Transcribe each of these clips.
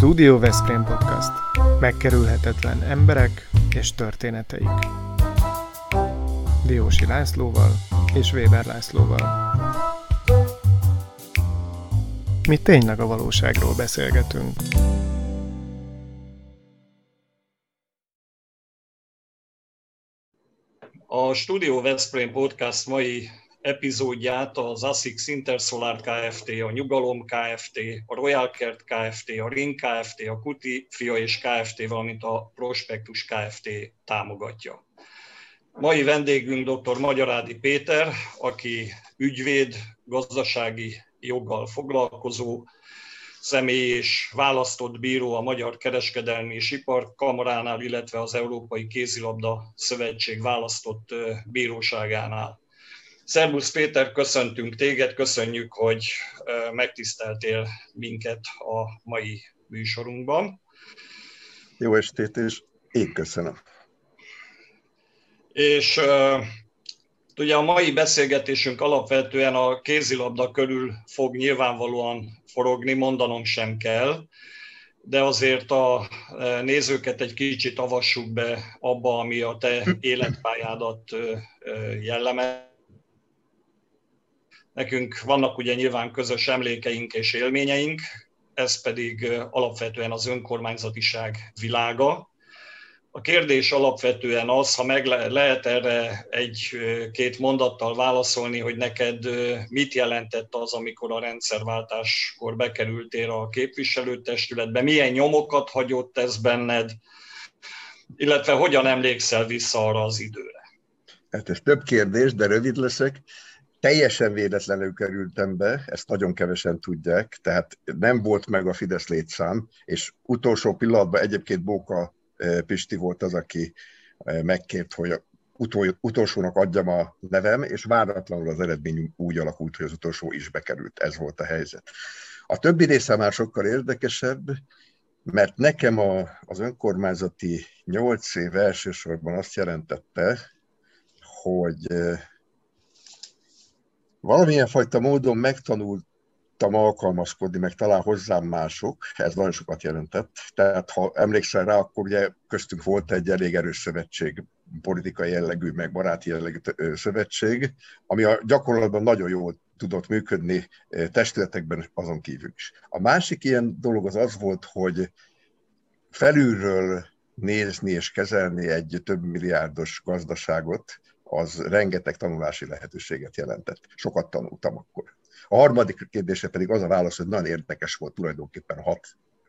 Studio Veszprém Podcast. Megkerülhetetlen emberek és történeteik. Diósi Lászlóval és Weber Lászlóval. Mi tényleg a valóságról beszélgetünk. A Studio Veszprém Podcast mai epizódját az ASICS Intersolar Kft., a Nyugalom Kft., a Royal Kert Kft., a Ring Kft., a Kuti Fia és Kft., valamint a Prospektus Kft. támogatja. Mai vendégünk dr. Magyarádi Péter, aki ügyvéd, gazdasági joggal foglalkozó, személy és választott bíró a Magyar Kereskedelmi és Iparkamaránál, illetve az Európai Kézilabda Szövetség választott bíróságánál. Szervusz Péter, köszöntünk téged, köszönjük, hogy megtiszteltél minket a mai műsorunkban. Jó estét, és én köszönöm. És ugye a mai beszélgetésünk alapvetően a kézilabda körül fog nyilvánvalóan forogni, mondanom sem kell, de azért a nézőket egy kicsit avassuk be abba, ami a te életpályádat jellemez Nekünk vannak ugye nyilván közös emlékeink és élményeink, ez pedig alapvetően az önkormányzatiság világa. A kérdés alapvetően az, ha meg lehet erre egy-két mondattal válaszolni, hogy neked mit jelentett az, amikor a rendszerváltáskor bekerültél a képviselőtestületbe, milyen nyomokat hagyott ez benned, illetve hogyan emlékszel vissza arra az időre? Hát ez több kérdés, de rövid leszek teljesen véletlenül kerültem be, ezt nagyon kevesen tudják, tehát nem volt meg a Fidesz létszám, és utolsó pillanatban egyébként Bóka eh, Pisti volt az, aki eh, megkért, hogy utol, utolsónak adjam a nevem, és váratlanul az eredmény úgy alakult, hogy az utolsó is bekerült. Ez volt a helyzet. A többi része már sokkal érdekesebb, mert nekem a, az önkormányzati nyolc év elsősorban azt jelentette, hogy eh, valamilyen fajta módon megtanultam alkalmazkodni, meg talán hozzám mások, ez nagyon sokat jelentett. Tehát ha emlékszel rá, akkor ugye köztünk volt egy elég erős szövetség, politikai jellegű, meg baráti jellegű szövetség, ami a gyakorlatban nagyon jól tudott működni testületekben azon kívül is. A másik ilyen dolog az az volt, hogy felülről nézni és kezelni egy több milliárdos gazdaságot, az rengeteg tanulási lehetőséget jelentett. Sokat tanultam akkor. A harmadik kérdése pedig az a válasz, hogy nagyon érdekes volt tulajdonképpen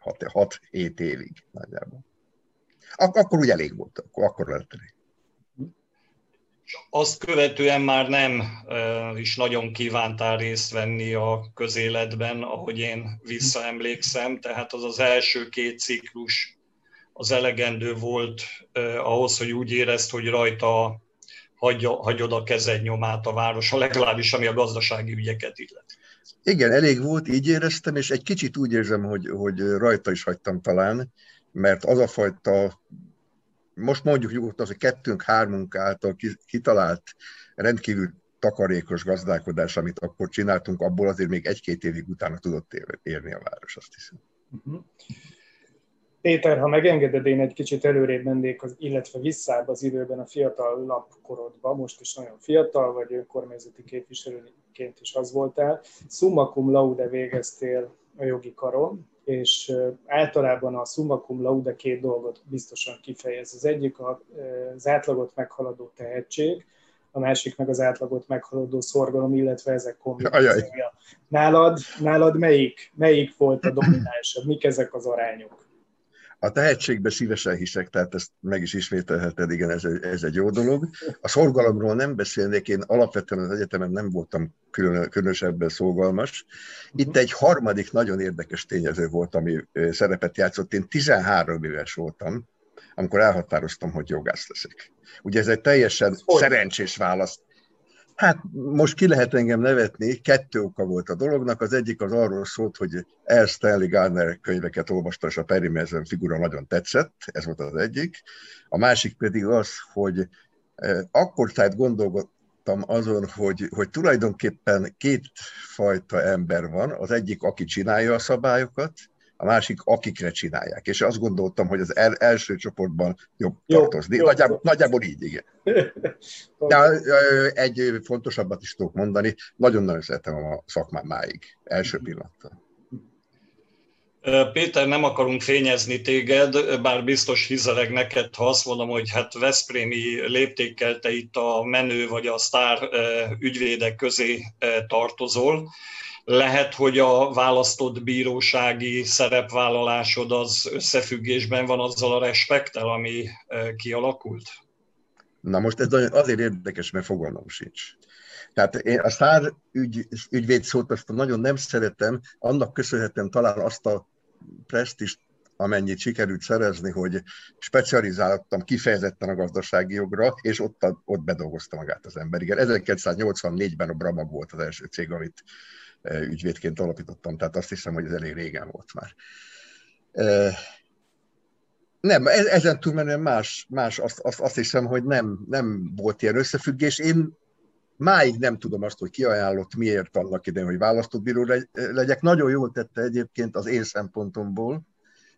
6-7 évig nagyjából. Ak- akkor úgy elég volt, akkor, akkor lehet elég. Azt követően már nem is nagyon kívántál részt venni a közéletben, ahogy én visszaemlékszem, tehát az az első két ciklus az elegendő volt ahhoz, hogy úgy érezt, hogy rajta hagyja, hagyod a kezed nyomát a városa, legalábbis ami a gazdasági ügyeket illeti. Igen, elég volt, így éreztem, és egy kicsit úgy érzem, hogy, hogy rajta is hagytam talán, mert az a fajta, most mondjuk nyugodtan, hogy kettőnk, hármunk által kitalált rendkívül takarékos gazdálkodás, amit akkor csináltunk, abból azért még egy-két évig utána tudott érni a város, azt hiszem. Uh-huh. Péter, ha megengeded, én egy kicsit előrébb mennék, az, illetve visszább az időben a fiatal lapkorodba, most is nagyon fiatal vagy, önkormányzati képviselőként is az voltál. Summa cum laude végeztél a jogi karon, és általában a summa cum laude két dolgot biztosan kifejez. Az egyik az átlagot meghaladó tehetség, a másik meg az átlagot meghaladó szorgalom, illetve ezek kombinációja. Nálad, nálad melyik, melyik volt a dominánsabb? Mik ezek az arányok? A tehetségbe szívesen hiszek, tehát ezt meg is ismételheted, igen, ez egy, ez egy jó dolog. A szorgalomról nem beszélnék, én alapvetően az egyetemen nem voltam külön, különösebben szolgalmas. Itt egy harmadik nagyon érdekes tényező volt, ami szerepet játszott. Én 13 éves voltam, amikor elhatároztam, hogy jogász leszek. Ugye ez egy teljesen szerencsés válasz. Hát most ki lehet engem nevetni, kettő oka volt a dolognak. Az egyik az arról szólt, hogy El Stanley Garner könyveket olvasta, és a Perry Mason figura nagyon tetszett, ez volt az egyik. A másik pedig az, hogy eh, akkor tehát gondolkodtam azon, hogy, hogy tulajdonképpen két fajta ember van. Az egyik, aki csinálja a szabályokat, a másik akikre csinálják. És azt gondoltam, hogy az el, első csoportban jobb jó, tartozni. Jó, nagyjából, jó. nagyjából így, igen. De egy fontosabbat is tudok mondani, nagyon-nagyon szeretem a szakmám máig, első pillanattal. Péter, nem akarunk fényezni téged, bár biztos hizeleg neked, ha azt mondom, hogy hát Veszprémi léptékkel te itt a menő vagy a sztár ügyvédek közé tartozol. Lehet, hogy a választott bírósági szerepvállalásod az összefüggésben van azzal a respektel, ami kialakult? Na most ez azért érdekes, mert fogalmam sincs. Tehát én a szár ügy, ügyvéd szót azt nagyon nem szeretem, annak köszönhetem talán azt a presztist, amennyit sikerült szerezni, hogy specializáltam kifejezetten a gazdasági jogra, és ott, ott bedolgozta magát az ember. Igen, 1984-ben a Bramag volt az első cég, amit e, ügyvédként alapítottam, tehát azt hiszem, hogy ez elég régen volt már. Nem, e, ezen túlmenően más, más azt, azt, azt hiszem, hogy nem, nem volt ilyen összefüggés. Én Máig nem tudom azt, hogy ki ajánlott, miért annak idején, hogy választott bíró legyek. Nagyon jól tette egyébként az én szempontomból,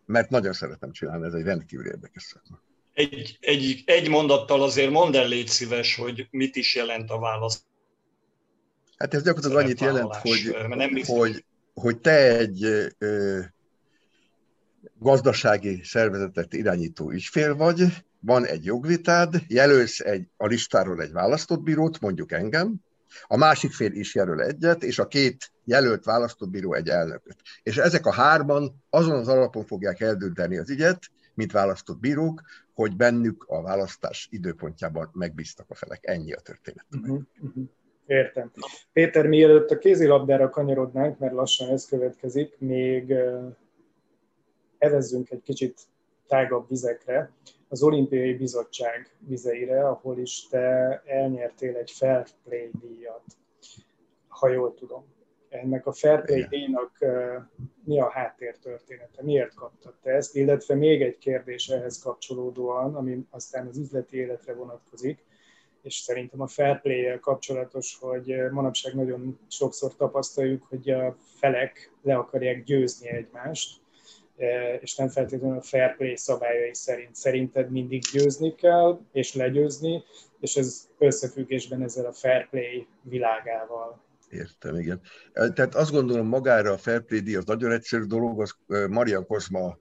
mert nagyon szeretem csinálni, ez egy rendkívül érdekes szakma. Egy, egy, egy mondattal azért mondd el, légy szíves, hogy mit is jelent a válasz. Hát ez gyakorlatilag annyit jelent, hogy, nem hogy, hogy te egy ö, gazdasági szervezetet irányító ügyfél vagy, van egy jogvitád, jelölsz egy, a listáról egy választott bírót, mondjuk engem, a másik fél is jelöl egyet, és a két jelölt választott bíró egy elnököt. És ezek a hárman azon az alapon fogják eldönteni az ügyet, mint választott bírók, hogy bennük a választás időpontjában megbíztak a felek. Ennyi a történet. Uh-huh, uh-huh. Értem. Péter, mielőtt a kézilabdára kanyarodnánk, mert lassan ez következik, még evezzünk egy kicsit tágabb vizekre az olimpiai bizottság vizeire, ahol is te elnyertél egy Fair Play díjat, ha jól tudom. Ennek a Fair Play díjnak mi a háttértörténete? Miért kaptad te ezt? Illetve még egy kérdés ehhez kapcsolódóan, ami aztán az üzleti életre vonatkozik, és szerintem a fair play kapcsolatos, hogy manapság nagyon sokszor tapasztaljuk, hogy a felek le akarják győzni egymást, és nem feltétlenül a fair play szabályai szerint. Szerinted mindig győzni kell, és legyőzni, és ez összefüggésben ezzel a fair play világával. Értem, igen. Tehát azt gondolom magára a fair play az nagyon egyszerű dolog, az e, Maria Kozma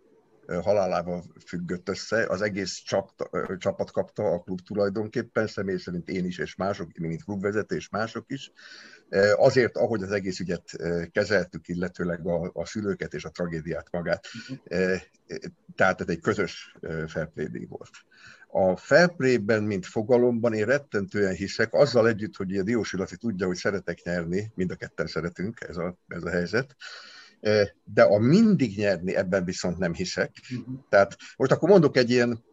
halálával függött össze, az egész csap, csapat kapta a klub tulajdonképpen, személy szerint én is, és mások, mint klubvezető, és mások is. Azért, ahogy az egész ügyet kezeltük, illetőleg a, a szülőket és a tragédiát magát. Tehát ez egy közös play volt. A play-ben, mint fogalomban én rettentően hiszek, azzal együtt, hogy a Diósi Laci tudja, hogy szeretek nyerni, mind a ketten szeretünk, ez a, ez a helyzet, de a mindig nyerni ebben viszont nem hiszek. Uh-huh. Tehát most akkor mondok egy ilyen,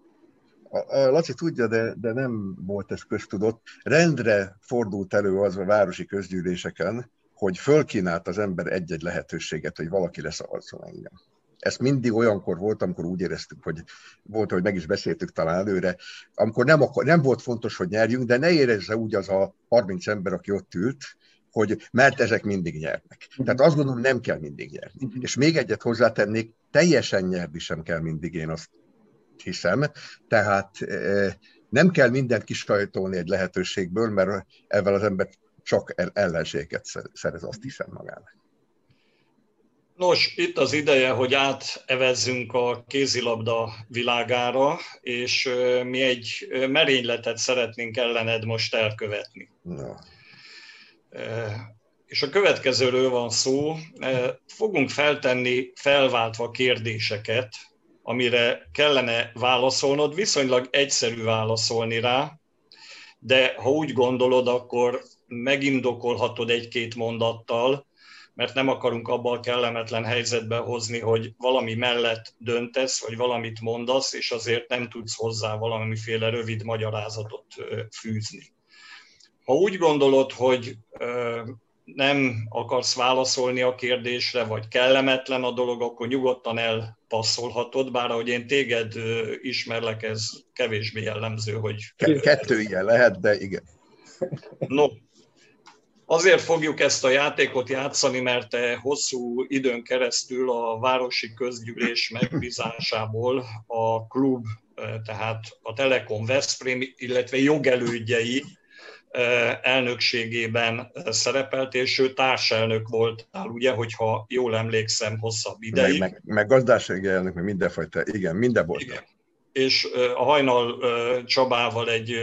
a Laci tudja, de, de nem volt ez köztudott, rendre fordult elő az a városi közgyűléseken, hogy fölkínált az ember egy-egy lehetőséget, hogy valaki leszavazzon engem. Ez mindig olyankor volt, amikor úgy éreztük, hogy volt, hogy meg is beszéltük talán előre, amikor nem, akar, nem volt fontos, hogy nyerjünk, de ne érezze úgy az a 30 ember, aki ott ült, hogy mert ezek mindig nyernek. Uh-huh. Tehát azt gondolom, nem kell mindig nyerni. Uh-huh. És még egyet hozzátennék, teljesen nyerni sem kell mindig, én azt hiszem. Tehát e, nem kell mindent kisajtolni egy lehetőségből, mert ezzel az ember csak ellenséget szerez, azt hiszem magának. Nos, itt az ideje, hogy átevezzünk a kézilabda világára, és mi egy merényletet szeretnénk ellened most elkövetni. No. És a következőről van szó. Fogunk feltenni felváltva kérdéseket, amire kellene válaszolnod, viszonylag egyszerű válaszolni rá, de ha úgy gondolod, akkor megindokolhatod egy-két mondattal, mert nem akarunk abban a kellemetlen helyzetbe hozni, hogy valami mellett döntesz, vagy valamit mondasz, és azért nem tudsz hozzá valamiféle rövid magyarázatot fűzni. Ha úgy gondolod, hogy nem akarsz válaszolni a kérdésre, vagy kellemetlen a dolog, akkor nyugodtan elpasszolhatod, bár ahogy én téged ismerlek, ez kevésbé jellemző, hogy... Kettő ilyen lehet, de igen. No, Azért fogjuk ezt a játékot játszani, mert hosszú időn keresztül a városi közgyűlés megbízásából a klub, tehát a Telekom Veszprém, illetve jogelődjei elnökségében szerepelt, és ő társelnök voltál, ugye, hogyha jól emlékszem, hosszabb ideig. Meg, meg, meg gazdasági elnök, meg mindenfajta, igen, minden volt. Igen. És a Hajnal Csabával egy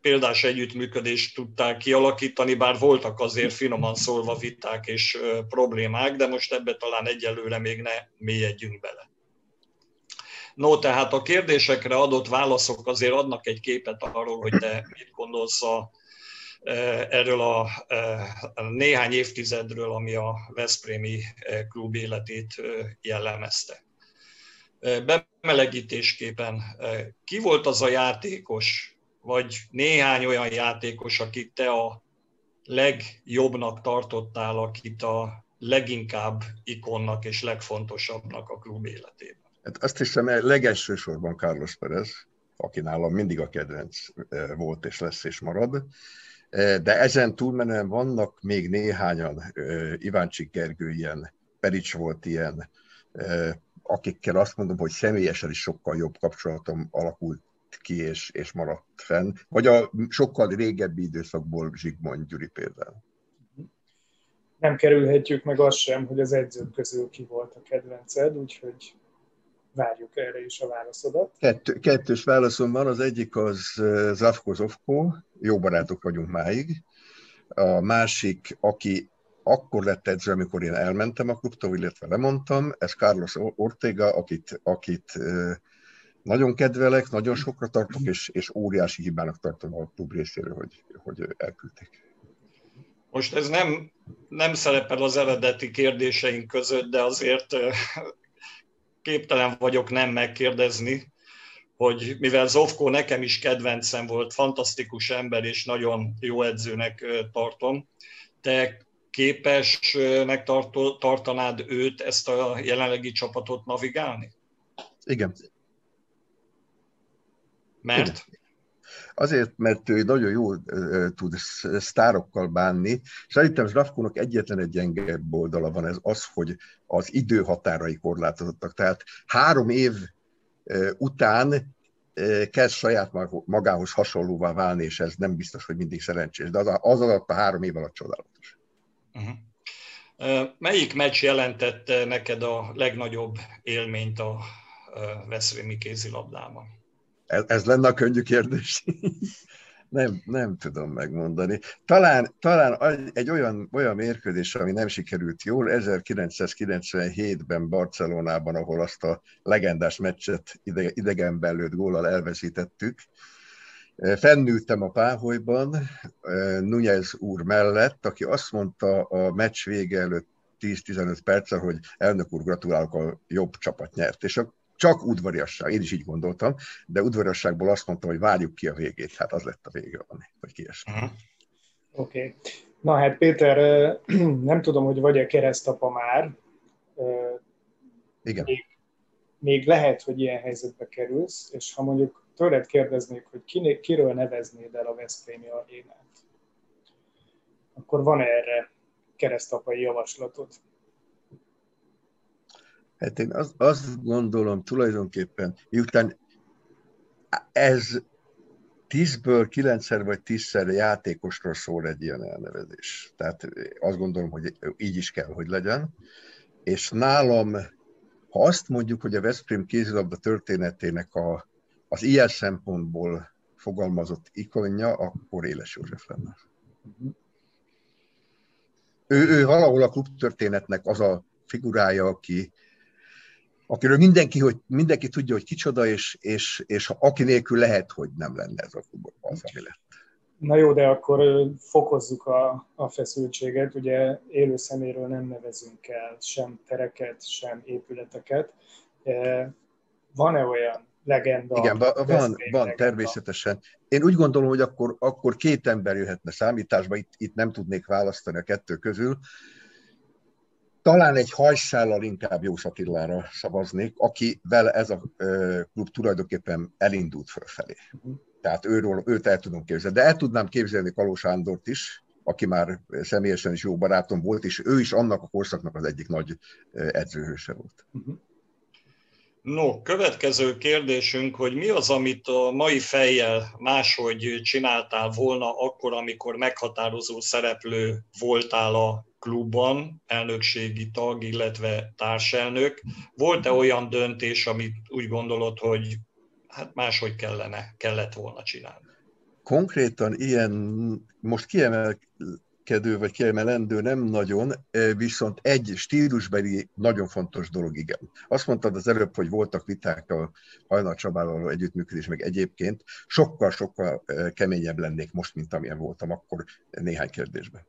példás együttműködést tudták kialakítani, bár voltak azért finoman szólva viták és problémák, de most ebbe talán egyelőre még ne mélyedjünk bele. No, tehát a kérdésekre adott válaszok azért adnak egy képet arról, hogy te mit gondolsz a, erről a, néhány évtizedről, ami a Veszprémi klub életét jellemezte. Bemelegítésképpen ki volt az a játékos, vagy néhány olyan játékos, akit te a legjobbnak tartottál, akit a leginkább ikonnak és legfontosabbnak a klub életében? Hát azt hiszem, legelső sorban Carlos Perez, aki nálam mindig a kedvenc eh, volt és lesz és marad. Eh, de ezen túlmenően vannak még néhányan, eh, Iváncsik Gergő ilyen, Perics volt ilyen, akikkel azt mondom, hogy személyesen is sokkal jobb kapcsolatom alakult ki és, és maradt fenn, vagy a sokkal régebbi időszakból Zsigmond Gyuri például. Nem kerülhetjük meg azt sem, hogy az edzők közül ki volt a kedvenced, úgyhogy várjuk erre is a válaszodat. Kettő, kettős válaszom van, az egyik az Zavko Zovko, jó barátok vagyunk máig. A másik, aki akkor lett edző, amikor én elmentem a klubtól, illetve lemondtam, ez Carlos Ortega, akit, akit nagyon kedvelek, nagyon sokra tartok, és, és óriási hibának tartom a klub részéről, hogy, hogy elküldték. Most ez nem, nem szerepel az eredeti kérdéseink között, de azért képtelen vagyok nem megkérdezni, hogy mivel Zovko nekem is kedvencem volt, fantasztikus ember és nagyon jó edzőnek tartom, te képesnek tartanád őt, ezt a jelenlegi csapatot navigálni? Igen. Mert? Igen. Azért, mert ő nagyon jól tud sztárokkal bánni. Szerintem Zsravkónak egyetlen egy gyenge oldala van, ez az, hogy az időhatárai korlátozottak. Tehát három év után kezd saját magához hasonlóvá válni, és ez nem biztos, hogy mindig szerencsés, de az, alatt a három év alatt csodálatos. Uh-huh. Melyik meccs jelentette neked a legnagyobb élményt a Veszrémi kézilabdában? Ez, ez lenne a könnyű kérdés. nem, nem tudom megmondani. Talán, talán egy olyan, olyan mérkőzés, ami nem sikerült jól, 1997-ben Barcelonában, ahol azt a legendás meccset ide, idegenben lőtt góllal elveszítettük. Fennültem a páholyban Nunez úr mellett, aki azt mondta a meccs vége előtt 10-15 perccel, hogy elnök úr, gratulálok, a jobb csapat nyert. És a csak udvariasság, én is így gondoltam, de udvariasságból azt mondtam, hogy várjuk ki a végét, hát az lett a vége, hogy kiesett. Uh-huh. Oké. Okay. Na hát Péter, nem tudom, hogy vagy a keresztapa már. Igen. Még, még lehet, hogy ilyen helyzetbe kerülsz, és ha mondjuk tőled kérdeznék, hogy kiné, kiről neveznéd el a Veszprémi arénát, akkor van erre keresztapai javaslatod? Hát én az, azt gondolom tulajdonképpen, miután ez tízből kilencszer vagy tízszer játékosról szól egy ilyen elnevezés. Tehát azt gondolom, hogy így is kell, hogy legyen. És nálam, ha azt mondjuk, hogy a Veszprém kézilabda történetének a, az ilyen szempontból fogalmazott ikonja, akkor Éles József lenne. Ő, ő valahol a klubtörténetnek az a figurája, aki, akiről mindenki, hogy, mindenki tudja, hogy kicsoda, és, és, és aki nélkül lehet, hogy nem lenne ez a klub az, ami lett. Na jó, de akkor fokozzuk a, a feszültséget. Ugye élő szeméről nem nevezünk el sem tereket, sem épületeket. Van-e olyan legenda? Igen, van, van, van természetesen. Én úgy gondolom, hogy akkor, akkor két ember jöhetne számításba, itt, itt nem tudnék választani a kettő közül talán egy hajszállal inkább Jó Attilára szavaznék, akivel ez a klub tulajdonképpen elindult fölfelé. Tehát őről, őt el tudom képzelni. De el tudnám képzelni Kaló Sándort is, aki már személyesen is jó barátom volt, és ő is annak a korszaknak az egyik nagy edzőhőse volt. No, következő kérdésünk, hogy mi az, amit a mai fejjel máshogy csináltál volna akkor, amikor meghatározó szereplő voltál a klubban, elnökségi tag, illetve társelnök. Volt-e olyan döntés, amit úgy gondolod, hogy hát máshogy kellene, kellett volna csinálni? Konkrétan ilyen, most kiemel, kiemelkedő vagy kiemelendő nem nagyon, viszont egy stílusbeli nagyon fontos dolog, igen. Azt mondtad az előbb, hogy voltak viták a Hajnal Csabával együttműködés, meg egyébként sokkal-sokkal keményebb lennék most, mint amilyen voltam akkor néhány kérdésben.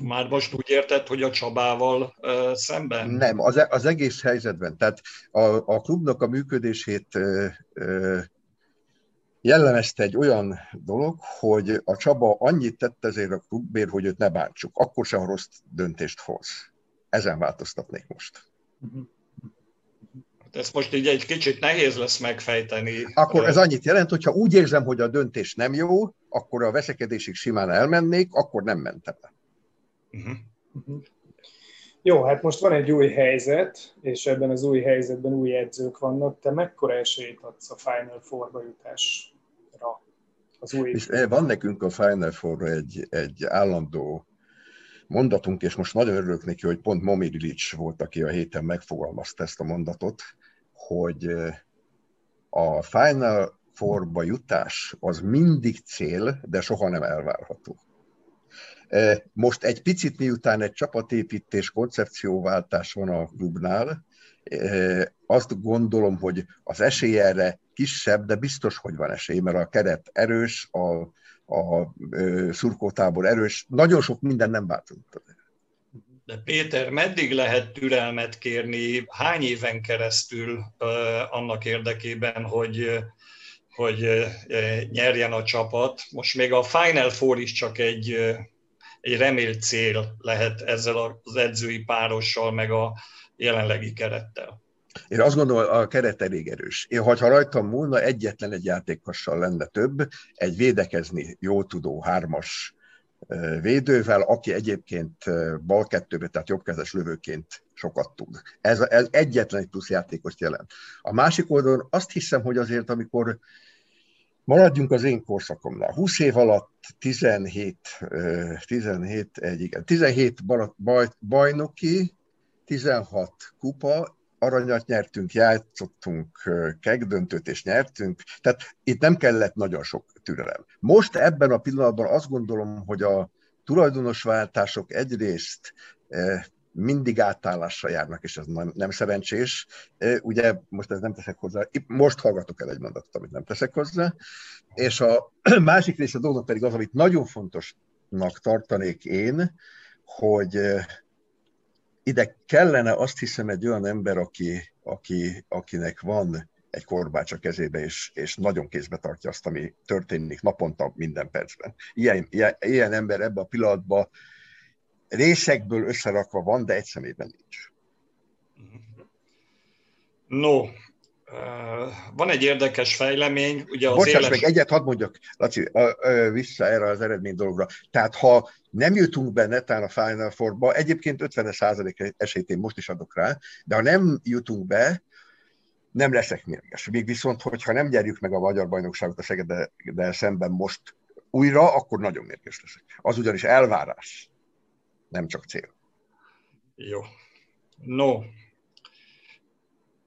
Már most úgy érted, hogy a Csabával uh, szemben? Nem, az, e, az egész helyzetben. Tehát a, a klubnak a működését uh, uh, jellemezte egy olyan dolog, hogy a Csaba annyit tett ezért a klubért, hogy őt ne bántsuk. Akkor sem rossz döntést hoz. Ezen változtatnék most. Hát ezt most így egy kicsit nehéz lesz megfejteni. Akkor ez annyit jelent, hogyha úgy érzem, hogy a döntés nem jó, akkor a veszekedésig simán elmennék, akkor nem mentem el. Uh-huh. Uh-huh. Jó, hát most van egy új helyzet, és ebben az új helyzetben új edzők vannak. Te mekkora esélyt adsz a Final Four-ba jutásra? Az új... És eh, van nekünk a Final four egy, egy állandó mondatunk, és most nagyon örülök neki, hogy pont Momi Ilic volt, aki a héten megfogalmazta ezt a mondatot, hogy eh, a Final Four-ba jutás az mindig cél, de soha nem elvárható. Most egy picit miután egy csapatépítés, koncepcióváltás van a klubnál, azt gondolom, hogy az esély erre kisebb, de biztos, hogy van esély, mert a keret erős, a, a szurkótábor erős, nagyon sok minden nem változott. De Péter, meddig lehet türelmet kérni, hány éven keresztül annak érdekében, hogy, hogy nyerjen a csapat? Most még a Final Four is csak egy egy remélt cél lehet ezzel az edzői párossal, meg a jelenlegi kerettel. Én azt gondolom, a keret elég erős. Én, ha rajtam múlna, egyetlen egy játékossal lenne több, egy védekezni jó tudó hármas védővel, aki egyébként bal kettőbe, tehát jobbkezes lövőként sokat tud. Ez, ez egyetlen egy plusz játékost jelent. A másik oldalon azt hiszem, hogy azért, amikor Maradjunk az én korszakomnál. 20 év alatt 17, 17, egy, igen, 17 baj, bajnoki, 16 kupa, aranyat nyertünk, játszottunk kegdöntőt és nyertünk, tehát itt nem kellett nagyon sok türelem. Most ebben a pillanatban azt gondolom, hogy a tulajdonosváltások egyrészt mindig átállásra járnak, és ez nem, nem szerencsés. Ugye most ez nem teszek hozzá, most hallgatok el egy mondatot, amit nem teszek hozzá, és a másik része a dolognak pedig az, amit nagyon fontosnak tartanék én, hogy ide kellene azt hiszem egy olyan ember, aki, aki, akinek van egy korbács a kezébe, és, és nagyon kézbe tartja azt, ami történik naponta, minden percben. Ilyen, ilyen, ilyen ember ebbe a pillanatban részekből összerakva van, de egy szemében nincs. No, van egy érdekes fejlemény. Ugye az Bocsáss éles... meg, egyet hadd mondjak, Laci, vissza erre az eredmény dologra. Tehát ha nem jutunk be netán a Final Four-ba, egyébként 50% esélyt én most is adok rá, de ha nem jutunk be, nem leszek mérges. Még viszont, hogyha nem gyerjük meg a magyar bajnokságot a Szegeddel szemben most újra, akkor nagyon mérges leszek. Az ugyanis elvárás nem csak cél. Jó. No,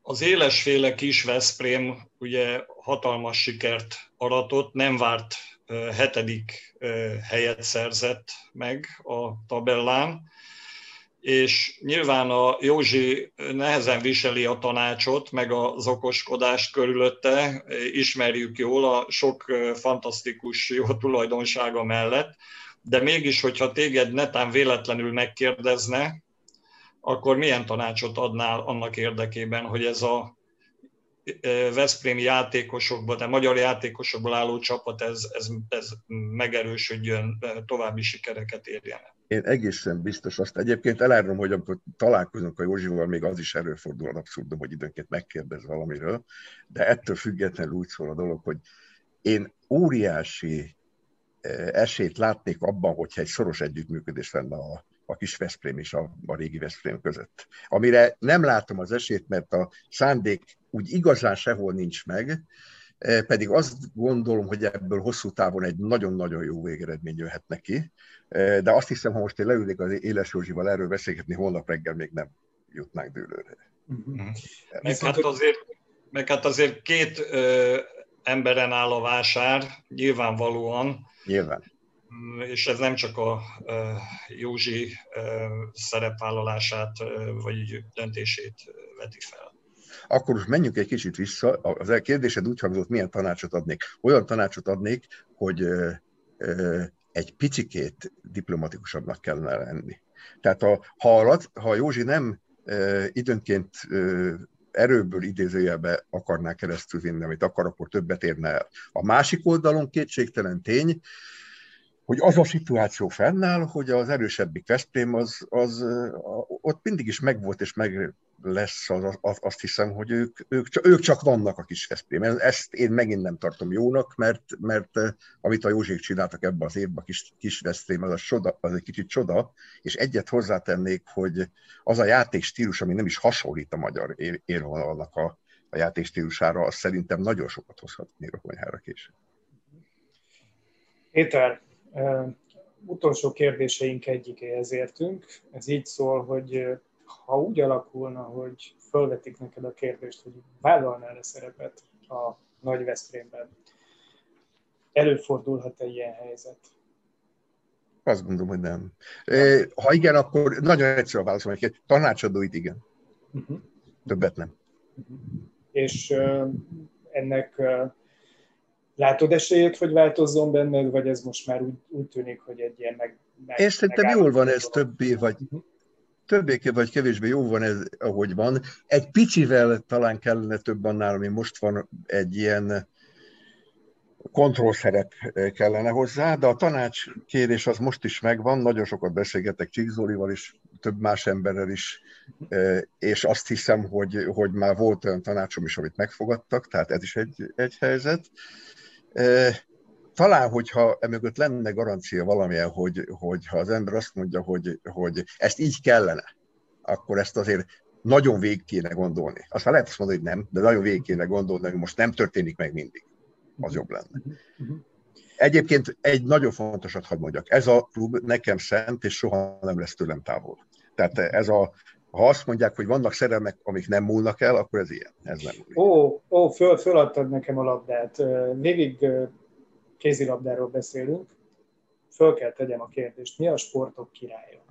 az élesféle kis Veszprém ugye hatalmas sikert aratott, nem várt hetedik helyet szerzett meg a tabellán, és nyilván a Józsi nehezen viseli a tanácsot, meg az okoskodást körülötte, ismerjük jól a sok fantasztikus jó tulajdonsága mellett, de mégis, hogyha téged netán véletlenül megkérdezne, akkor milyen tanácsot adnál annak érdekében, hogy ez a e, Veszprémi játékosokból, de magyar játékosokból álló csapat, ez, ez, ez megerősödjön, e, további sikereket érjen Én egészen biztos azt. Egyébként elárom, hogy amikor találkozunk a Józsival, még az is előfordul abszurdum, hogy időnként megkérdez valamiről, de ettől függetlenül úgy szól a dolog, hogy én óriási esélyt látnék abban, hogyha egy szoros együttműködés lenne a, a kis Veszprém és a, a régi Veszprém között. Amire nem látom az esélyt, mert a szándék úgy igazán sehol nincs meg, pedig azt gondolom, hogy ebből hosszú távon egy nagyon-nagyon jó végeredmény jöhet neki, de azt hiszem, ha most én leülnék az Éles Józsival erről beszélgetni, holnap reggel még nem jutnánk dőlőre. Uh-huh. Meg, hát azért, meg hát azért két ö, emberen áll a vásár, nyilvánvalóan. Nyilván. És ez nem csak a Józsi szerepvállalását vagy döntését veti fel. Akkor most menjünk egy kicsit vissza. Az kérdésed úgy hangzott, milyen tanácsot adnék. Olyan tanácsot adnék, hogy egy picikét diplomatikusabbnak kellene lenni. Tehát a, ha, ha Józsi nem időnként erőből idézőjelbe akarná keresztül vinni, amit akar, akkor többet érne el. A másik oldalon kétségtelen tény, hogy az a szituáció fennáll, hogy az erősebbik Veszprém az, az, ott mindig is megvolt és meg lesz, az, az, azt hiszem, hogy ők, ők, csak, ők csak vannak a kis Veszprém. Ezt én megint nem tartom jónak, mert, mert amit a Józsék csináltak ebbe az évben, a kis, kis Veszprém, az, a csoda, az egy kicsit csoda, és egyet hozzátennék, hogy az a játékstílus, ami nem is hasonlít a magyar élvonalnak a, a játékstílusára, az szerintem nagyon sokat hozhat még a konyhára később. Péter, utolsó kérdéseink egyikéhez értünk. Ez így szól, hogy ha úgy alakulna, hogy felvetik neked a kérdést, hogy vállalnál-e szerepet a Nagy Veszprémben, előfordulhat-e ilyen helyzet? Azt gondolom, hogy nem. Ha igen, akkor nagyon egyszerű a válaszom, hogy tanácsadóit igen. Uh-huh. Többet nem. Uh-huh. És uh, ennek uh, Látod esélyét, hogy változzon benned, vagy ez most már úgy, úgy tűnik, hogy egy ilyen meg... meg Én szerintem jól van ez többé, vagy többé vagy kevésbé jó van ez, ahogy van. Egy picivel talán kellene több annál, ami most van, egy ilyen kontrollszerep kellene hozzá, de a tanácskérés az most is megvan, nagyon sokat beszélgetek Csíkzólival is, több más emberrel is, és azt hiszem, hogy, hogy már volt olyan tanácsom is, amit megfogadtak, tehát ez is egy, egy helyzet. Talán, hogyha emögött lenne garancia valamilyen, hogy, hogy ha az ember azt mondja, hogy, hogy ezt így kellene, akkor ezt azért nagyon végig kéne gondolni. Aztán lehet azt mondani, hogy nem, de nagyon végig kéne gondolni, hogy most nem történik meg mindig. Az jobb lenne. Egyébként egy nagyon fontosat hadd mondjak. Ez a klub nekem szent, és soha nem lesz tőlem távol. Tehát ez a, ha azt mondják, hogy vannak szerelmek, amik nem múlnak el, akkor ez ilyen. Ez nem múlik. Ó, ó föl, föladtad nekem a labdát. Végig kézilabdáról beszélünk. Föl kell tegyem a kérdést. Mi a sportok királya?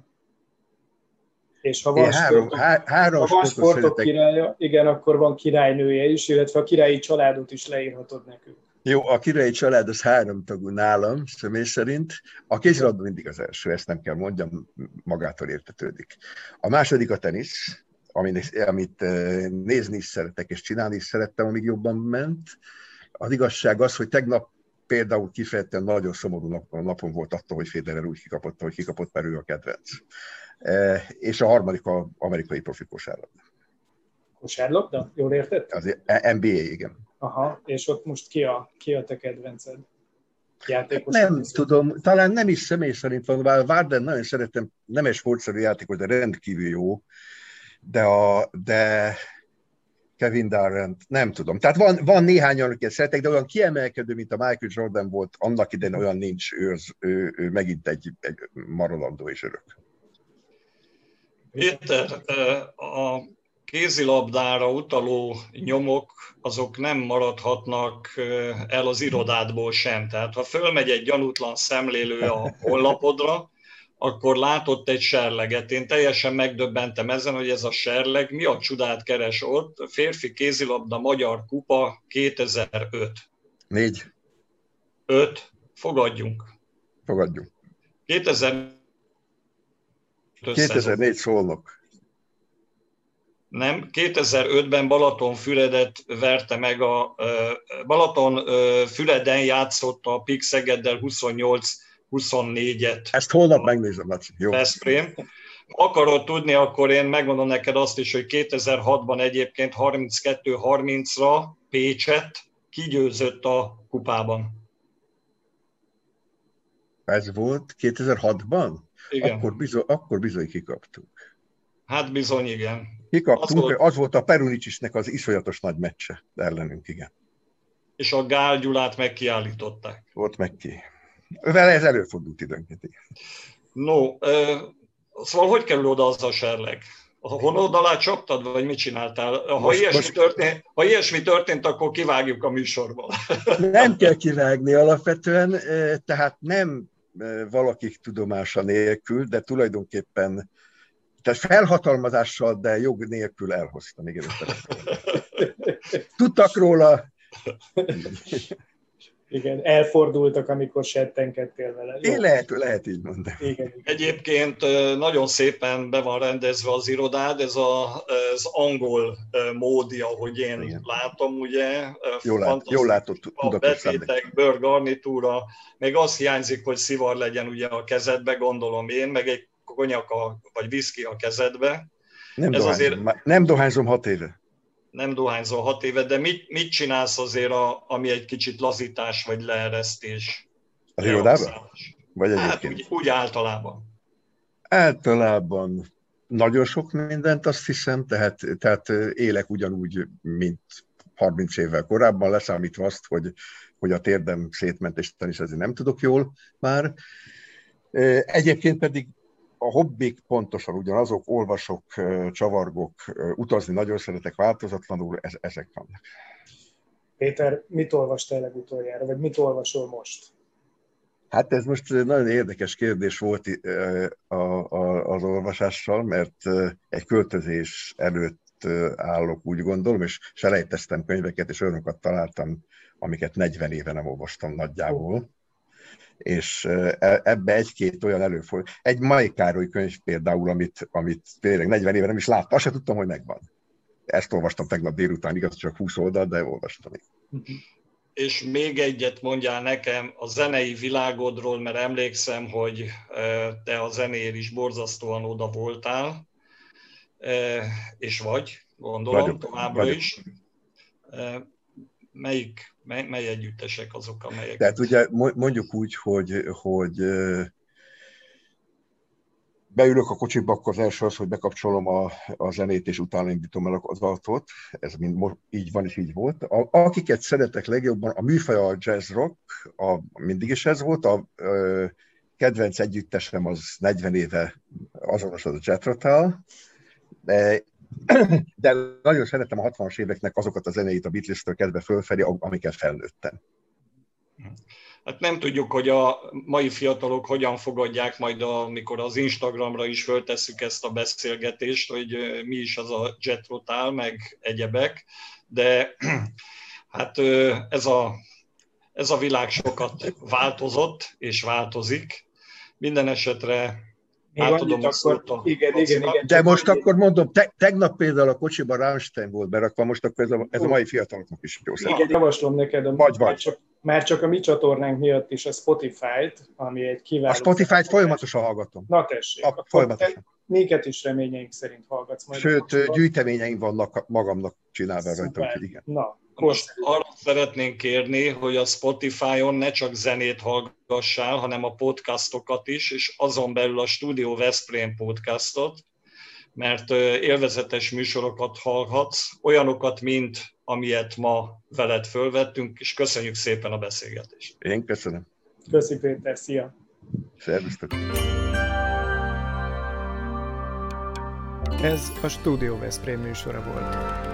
És ha van, három, sportok, há, három ha van sportok szeretek. királya, igen, akkor van királynője is, illetve a királyi családot is leírhatod nekünk. Jó, a királyi család az három tagú nálam, személy szerint. A kézilabda mindig az első, ezt nem kell mondjam, magától értetődik. A második a tenisz, amit, amit eh, nézni is szeretek, és csinálni is szerettem, amíg jobban ment. Az igazság az, hogy tegnap például kifejezetten nagyon szomorú napon, napon volt attól, hogy Federer úgy kikapott, hogy kikapott, mert ő a kedvenc. E, és a harmadik a amerikai profi kosárlabda. Kosárlabda? Jól értettem? Az NBA, igen. Aha, és ott most ki a, ki a te kedvenced? Játékos nem néző? tudom, talán nem is személy szerint van, bár Várden nagyon szeretem, nem egy sportszerű játékos, de rendkívül jó, de, a, de Kevin Durant, nem tudom. Tehát van, van néhány, akiket szeretek, de olyan kiemelkedő, mint a Michael Jordan volt, annak idején olyan nincs, ő, az, ő, ő megint egy, egy maradandó és örök. Péter, a kézilabdára utaló nyomok, azok nem maradhatnak el az irodádból sem. Tehát ha fölmegy egy gyanútlan szemlélő a honlapodra, akkor látott egy serleget. Én teljesen megdöbbentem ezen, hogy ez a serleg mi a csodát keres ott. Férfi kézilabda Magyar Kupa 2005. Négy. Öt. Fogadjunk. Fogadjunk. 2000 2004 szólnak. Nem, 2005-ben Balatonfüredet verte meg a Balatonfüreden játszott a Pix Szegeddel 28-24-et. Ezt holnap megnézem, Laci. Jó. Veszprém. Akarod tudni, akkor én megmondom neked azt is, hogy 2006-ban egyébként 32-30-ra Pécset kigyőzött a kupában. Ez volt 2006-ban? Igen. Akkor bizony, akkor bizony kikaptunk. Hát bizony, igen. Kikaptunk, az volt, az volt a Perunicisnek az iszonyatos nagy meccse ellenünk, igen. És a Gál Gyulát megkiállították. Volt meg ki. Vele ez előfordult időnként, igen. No, szóval hogy kerül oda az a serleg? A honod alá csaptad, vagy mit csináltál? Ha, most, ilyesmi most... Történt, ha ilyesmi történt, akkor kivágjuk a műsorból. Nem kell kivágni alapvetően, tehát nem valakik tudomása nélkül, de tulajdonképpen tehát felhatalmazással, de jog nélkül elhoztam. Igen, Tudtak róla. Igen, elfordultak, amikor settenkedtél vele. Én lehet, lehet így mondani. Igen. Egyébként nagyon szépen be van rendezve az irodád, ez a, az angol módia, hogy én igen. látom, ugye. Jól, lát, jól látod, A betétek, bőrgarnitúra, még az hiányzik, hogy szivar legyen ugye a kezedbe, gondolom én, meg egy konyak a, vagy viszki a kezedbe. Nem, ez dohányzom, azért... nem dohányzom hat éve nem dohányzol hat éve, de mit, mit csinálsz azért, a, ami egy kicsit lazítás vagy leeresztés? Az irodában? Vagy Hát úgy, úgy általában. Általában nagyon sok mindent azt hiszem, tehát, tehát élek ugyanúgy, mint 30 évvel korábban, leszámítva azt, hogy, hogy a térdem szétment, és ezért nem tudok jól már. Egyébként pedig a hobbik pontosan ugyanazok, olvasok, csavargok, utazni nagyon szeretek változatlanul, ez, ezek vannak. Péter, mit olvastál legutoljára, vagy mit olvasol most? Hát ez most nagyon érdekes kérdés volt az olvasással, mert egy költözés előtt állok, úgy gondolom, és selejteztem könyveket, és olyanokat találtam, amiket 40 éve nem olvastam nagyjából és e, ebbe egy-két olyan előfordul. Egy Mai Károly könyv például, amit, amit tényleg 40 éve nem is láttam, azt sem tudtam, hogy megvan. Ezt olvastam tegnap délután, igaz, csak 20 oldal, de olvastam. És még egyet mondjál nekem a zenei világodról, mert emlékszem, hogy te a zenér is borzasztóan oda voltál, és vagy, gondolom, vagyok, továbbra vagyok. is. Melyik mely, együttesek azok, amelyek... Tehát ugye mondjuk úgy, hogy, hogy beülök a kocsiba, akkor az első az, hogy bekapcsolom a, a zenét, és utána indítom el az autót. Ez mind így van, és így volt. A, akiket szeretek legjobban, a műfaj a jazz rock, a, mindig is ez volt. A, a kedvenc együttesem az 40 éve azonos az a Jet de nagyon szeretem a 60-as éveknek azokat a zenéit a Beatles-től kezdve fölfelé, amiket felnőttem. Hát nem tudjuk, hogy a mai fiatalok hogyan fogadják majd, amikor az Instagramra is föltesszük ezt a beszélgetést, hogy mi is az a jetrotál, meg egyebek, de hát ez a, ez a világ sokat változott és változik. Minden esetre még átadom a szót a igen, igen, igen, De most egy... akkor mondom, te, tegnap például a kocsiban Rammstein volt berakva, most akkor ez a, ez a mai fiataloknak is jó Igen, javaslom neked, a, vagy, már, Csak, már csak a mi csatornánk miatt is a Spotify-t, ami egy kiváló... A Spotify-t folyamatosan hallgatom. Na tessék. A, folyamatosan. Minket is reményeink szerint hallgatsz majd. Sőt, gyűjteményeim vannak magamnak csinálva rajta, igen. Na, most arra szeretnénk kérni, hogy a Spotify-on ne csak zenét hallgassál, hanem a podcastokat is, és azon belül a Studio Veszprém podcastot, mert élvezetes műsorokat hallhatsz, olyanokat, mint amilyet ma veled fölvettünk, és köszönjük szépen a beszélgetést. Én köszönöm. Köszi Péter, szia! Szervusztok! Ez a Studio Veszprém műsora volt